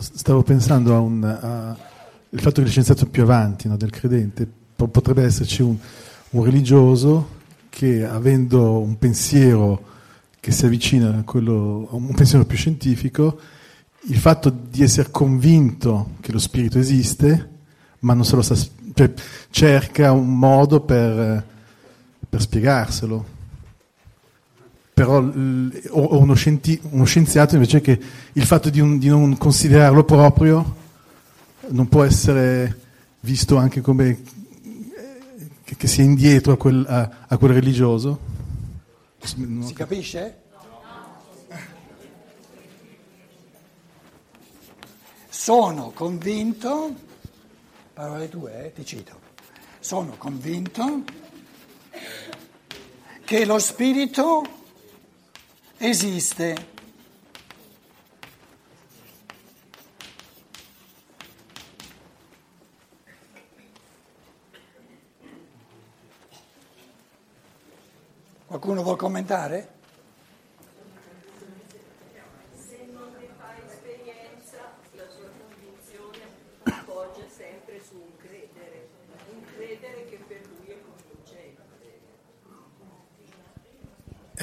Stavo pensando a un, a, il fatto che lo scienziato più avanti no, del credente potrebbe esserci un, un, religioso che avendo un pensiero che si avvicina a, quello, un pensiero più scientifico, il fatto di essere convinto che lo spirito esiste, ma non se lo sa, cioè, cerca un modo per, per spiegarselo però o uno, scienti, uno, scienziato invece che il fatto di, un, di, non considerarlo proprio non può essere visto anche come che, che sia indietro a quel, a, a quel religioso. Non si capisce? Sono convinto, parole tue, eh, ti cito, sono convinto che lo spirito esiste. Qualcuno vuol commentare?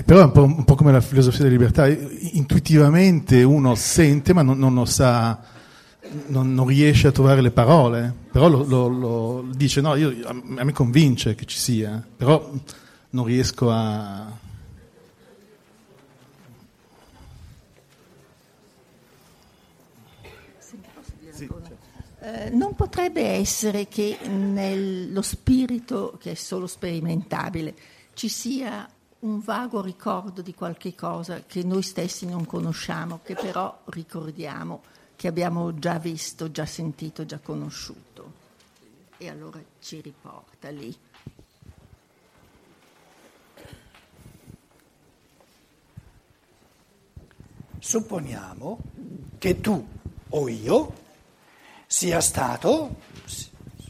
Però è un po', un po', come la filosofia della libertà, intuitivamente uno sente ma non, non lo sa, non, non, riesce a trovare le parole, però lo, lo, lo dice no, io, a me convince che ci sia, però non riesco a... Eh, non potrebbe essere che nello spirito, che è solo sperimentabile, ci sia un vago ricordo di qualche cosa che noi stessi non conosciamo, che però ricordiamo, che abbiamo già visto, già sentito, già conosciuto. E allora ci riporta lì. Supponiamo che tu o io sia stato,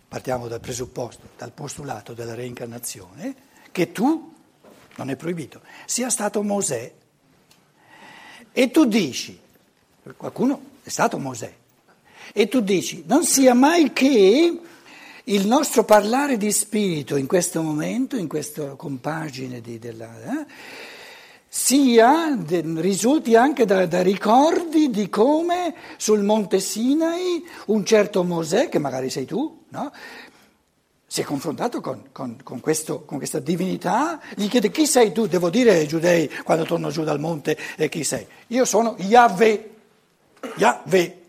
partiamo dal presupposto, dal postulato della reincarnazione, che tu non è proibito, sia stato Mosè. E tu dici, qualcuno è stato Mosè, e tu dici, non sia mai che il nostro parlare di spirito in questo momento, in questa compagine di, della, eh, sia, risulti anche da, da, ricordi di come sul monte Sinai un certo Mosè, che magari sei tu, no? Si è confrontato con, con, con, questo, con, questa divinità, gli chiede chi sei tu, devo dire ai giudei quando torno giù dal monte eh, chi sei. Io sono Yahweh, Yahweh,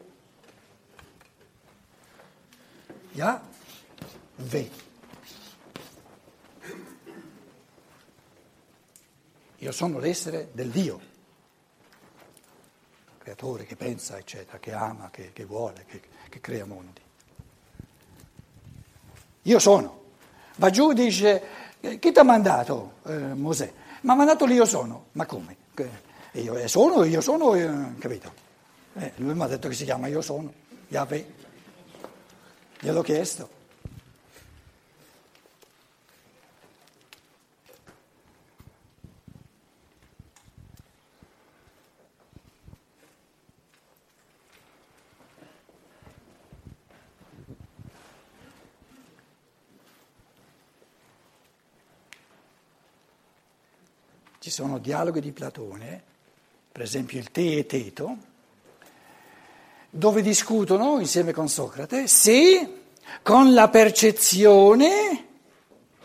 Yahweh. Io sono l'essere del Dio, creatore che pensa, eccetera, che ama, che, che vuole, che, che crea mondi. Io sono. Va giù e dice, eh, chi ti ha mandato eh, Mosè? Mi ha mandato lì io sono. Ma come? Io eh, sono, io sono, eh, capito? Eh, lui mi ha detto che si chiama io sono, Yahweh. Gliel'ho chiesto. Ci sono dialoghi di Platone, per esempio il Te e Teto, dove discutono insieme con Socrate se con la percezione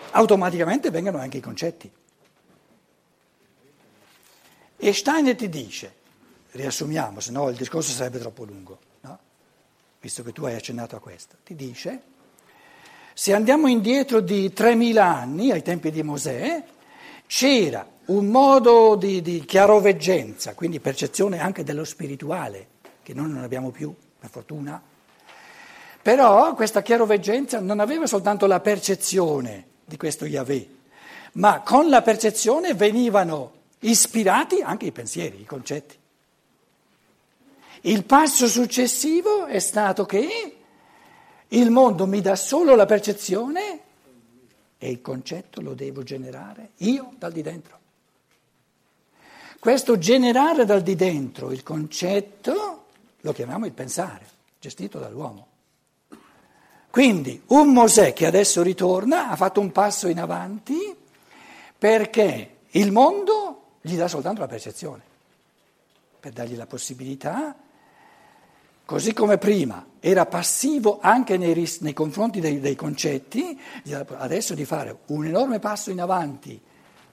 automaticamente vengano anche i concetti. E Steiner ti dice, riassumiamo, se no il discorso sarebbe troppo lungo, no? visto che tu hai accennato a questo, ti dice, se andiamo indietro di 3.000 anni, ai tempi di Mosè, c'era un modo di, di chiaroveggenza, quindi percezione anche dello spirituale, che noi non abbiamo più, per fortuna. Però questa chiaroveggenza non aveva soltanto la percezione di questo Yahweh, ma con la percezione venivano ispirati anche i pensieri, i concetti. Il passo successivo è stato che il mondo mi dà solo la percezione e il concetto lo devo generare io dal di dentro. Questo generare dal di dentro il concetto lo chiamiamo il pensare, gestito dall'uomo. Quindi un Mosè che adesso ritorna ha fatto un passo in avanti perché il mondo gli dà soltanto la percezione, per dargli la possibilità, così come prima era passivo anche nei, nei confronti dei, dei concetti, adesso di fare un enorme passo in avanti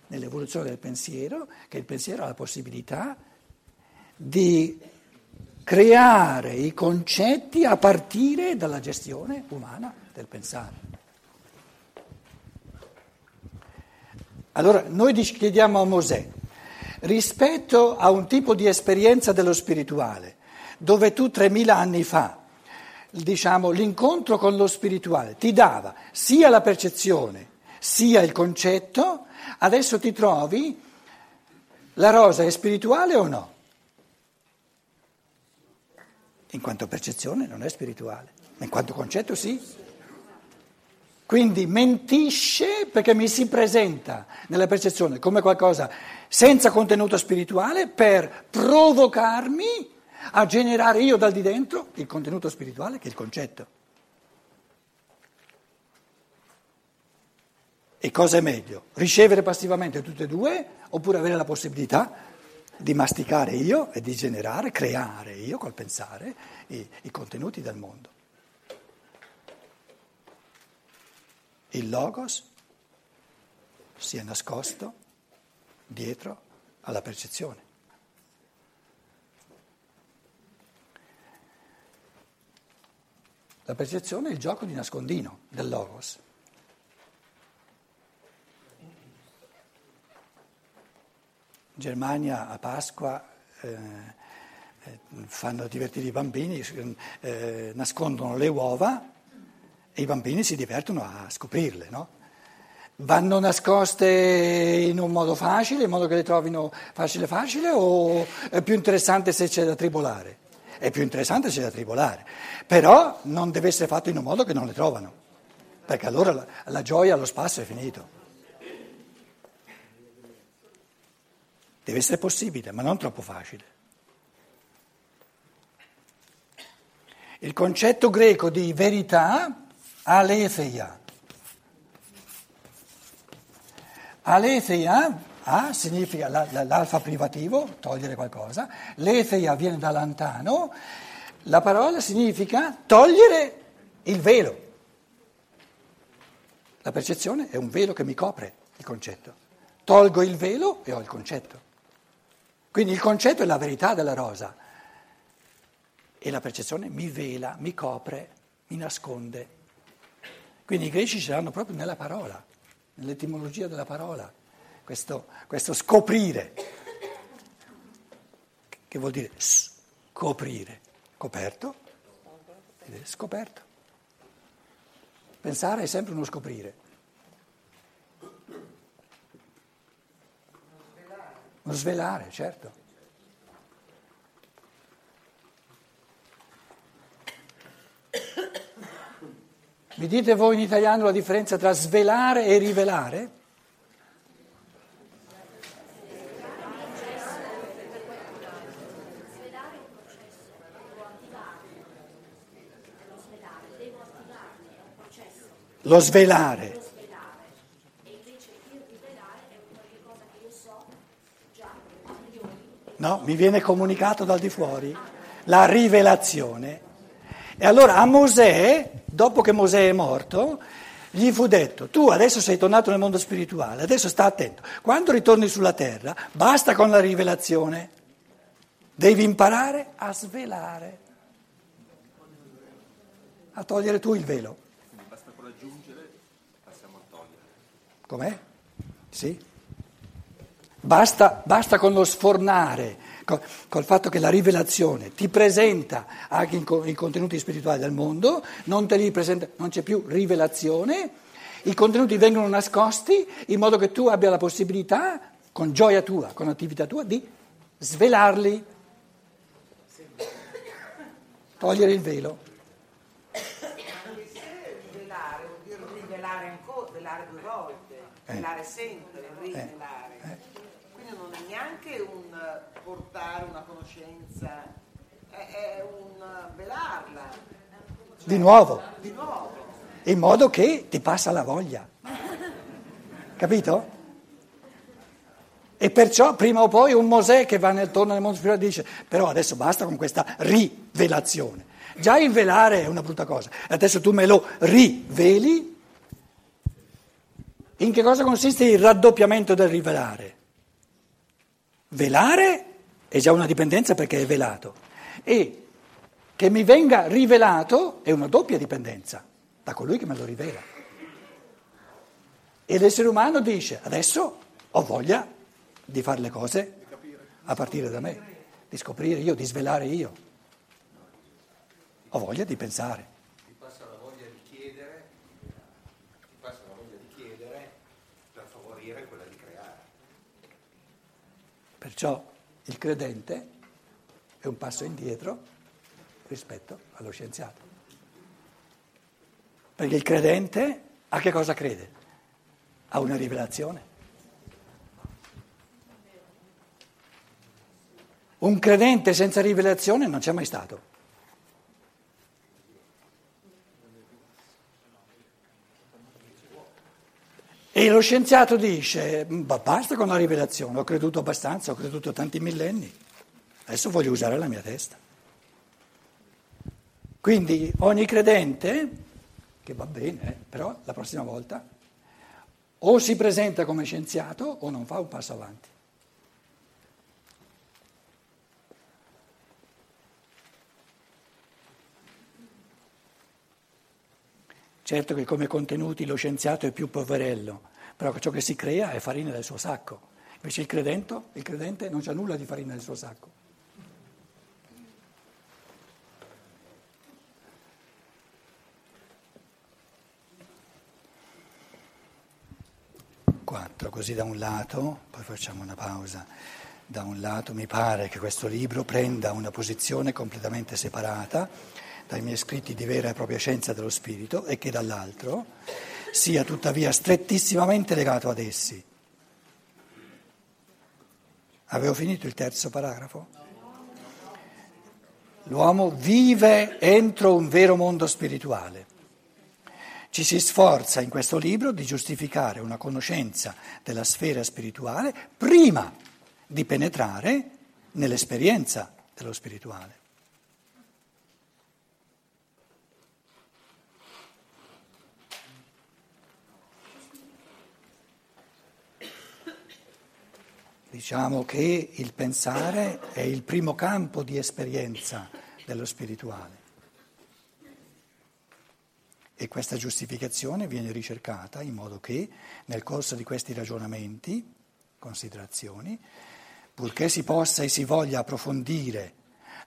nell'evoluzione del pensiero, che il pensiero ha la possibilità di creare i concetti a partire dalla gestione umana del pensare. Allora noi chiediamo a Mosè, rispetto a un tipo di esperienza dello spirituale, dove tu 3000 anni fa, diciamo, l'incontro con lo spirituale ti dava sia la percezione sia il concetto, adesso ti trovi, la rosa è spirituale o no? In quanto percezione non è spirituale, ma in quanto concetto sì. Quindi mentisce perché mi si presenta nella percezione come qualcosa senza contenuto spirituale per provocarmi a generare io dal di dentro il contenuto spirituale che è il concetto. E cosa è meglio? Ricevere passivamente tutte e due oppure avere la possibilità di masticare io e di generare, creare io col pensare i, i contenuti del mondo. Il logos si è nascosto dietro alla percezione. La percezione è il gioco di nascondino del logos. In Germania a Pasqua eh, eh, fanno divertire i bambini, eh, nascondono le uova e i bambini si divertono a scoprirle, no? Vanno nascoste in un modo facile, in modo che le trovino facile facile, o è più interessante se c'è da tribolare? È più interessante se da tribolare, però non deve essere fatto in un modo che non le trovano, perché allora la, la gioia, lo spasso è finito. Deve essere possibile, ma non troppo facile. Il concetto greco di verità, aletheia. Aletheia A significa l'alfa privativo, togliere qualcosa, l'etheia viene da lontano, la parola significa togliere il velo. La percezione è un velo che mi copre il concetto. Tolgo il velo e ho il concetto. Quindi il concetto è la verità della rosa e la percezione mi vela, mi copre, mi nasconde. Quindi i greci ce l'hanno proprio nella parola, nell'etimologia della parola, questo, questo scoprire, che vuol dire scoprire, coperto, scoperto. Pensare è sempre uno scoprire. Uno svelare, certo. Mi dite voi in italiano la differenza tra svelare e rivelare? Lo svelare. No, mi viene comunicato dal di fuori la rivelazione. E allora a Mosè, dopo che Mosè è morto, gli fu detto, tu adesso sei tornato nel mondo spirituale, adesso sta attento, quando ritorni sulla terra, basta con la rivelazione, devi imparare a svelare, a togliere tu il velo. Basta con aggiungere, passiamo a togliere. Com'è? Sì. Basta, basta con lo sfornare, col, col, fatto che la rivelazione ti presenta anche i contenuti spirituali del mondo, non, presenta, non c'è più rivelazione, i contenuti vengono nascosti in modo che tu abbia la possibilità, con gioia tua, con attività tua, di svelarli, togliere il velo. Svelare vuol dire rivelare ancora, svelare due volte, svelare sempre, rivelare. Eh. Eh neanche un portare una conoscenza è, è un velarla. Di nuovo. Di nuovo. In modo che ti passa la voglia. Capito? E perciò prima o poi un Mosè che va nel torno del mondo spirituale dice però adesso basta con questa rivelazione. Già il velare è una brutta cosa, adesso tu me lo riveli. In che cosa consiste il raddoppiamento del rivelare? Velare è già una dipendenza perché è velato e che mi venga rivelato è una doppia dipendenza da colui che me lo rivela. E l'essere umano dice adesso ho voglia di fare le cose a partire da me, di scoprire io, di svelare io. Ho voglia di pensare. Ti passa la voglia di chiedere, ti passa la voglia di chiedere per favorire quella di creare. Perciò il credente è un passo indietro rispetto allo scienziato. Perché il credente a che cosa crede? A una rivelazione. Un credente senza rivelazione non c'è mai stato. E lo scienziato dice, basta con la rivelazione, ho creduto abbastanza, ho creduto tanti millenni, adesso voglio usare la mia testa. Quindi ogni credente, che va bene, eh, però la prossima volta o si presenta come scienziato o non fa un passo avanti. Certo che come contenuti lo scienziato è più poverello, però ciò che si crea è farina del suo sacco. Invece il credente, il credente non c'ha nulla di farina del suo sacco. Quattro, così da un lato, poi facciamo una pausa, da un lato mi pare che questo libro prenda una posizione completamente separata dai miei scritti di vera e propria scienza dello spirito e che dall'altro sia tuttavia strettissimamente legato ad essi. Avevo finito il terzo paragrafo? L'uomo vive entro un vero mondo spirituale. Ci si sforza in questo libro di giustificare una conoscenza della sfera spirituale prima di penetrare nell'esperienza dello spirituale. Diciamo che il pensare è il primo campo di esperienza dello spirituale. E questa giustificazione viene ricercata in modo che nel corso di questi ragionamenti, considerazioni, purché si possa e si voglia approfondire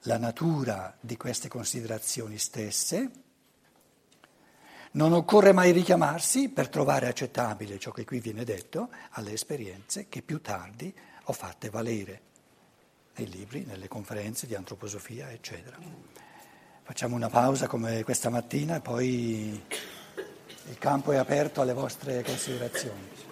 la natura di queste considerazioni stesse, non occorre mai richiamarsi per trovare accettabile ciò che qui viene detto alle esperienze che più tardi ho fatte valere nei libri, nelle conferenze di antroposofia, eccetera. Facciamo una pausa come questa mattina e poi il campo è aperto alle vostre considerazioni.